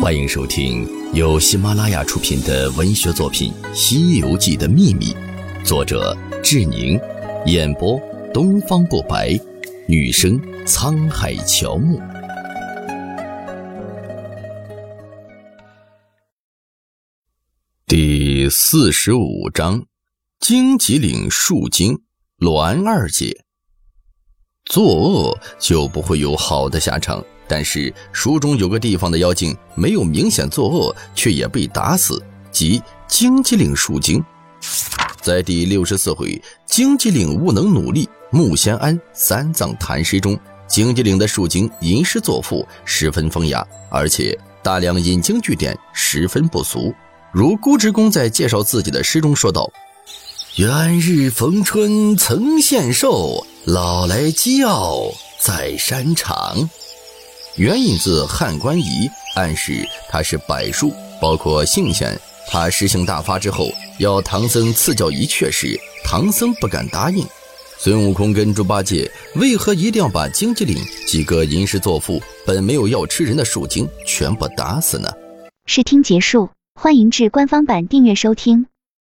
欢迎收听由喜马拉雅出品的文学作品《西游记的秘密》，作者志宁，演播东方不白，女生沧海乔木。第四十五章：荆棘岭树精栾二姐。作恶就不会有好的下场。但是书中有个地方的妖精没有明显作恶，却也被打死，即荆棘岭树精。在第六十四回“荆棘岭无能努力，木仙庵三藏谈诗”中，荆棘岭的树精吟诗作赋，十分风雅，而且大量引经据典，十分不俗。如孤直公在介绍自己的诗中说道：“元日逢春曾献寿，老来机要在山场。”原引自汉官仪，暗示他是柏树，包括性仙。他诗性大发之后，要唐僧赐教一阙时，唐僧不敢答应。孙悟空跟猪八戒为何一定要把荆棘岭几个吟诗作赋、本没有要吃人的树精全部打死呢？试听结束，欢迎至官方版订阅收听。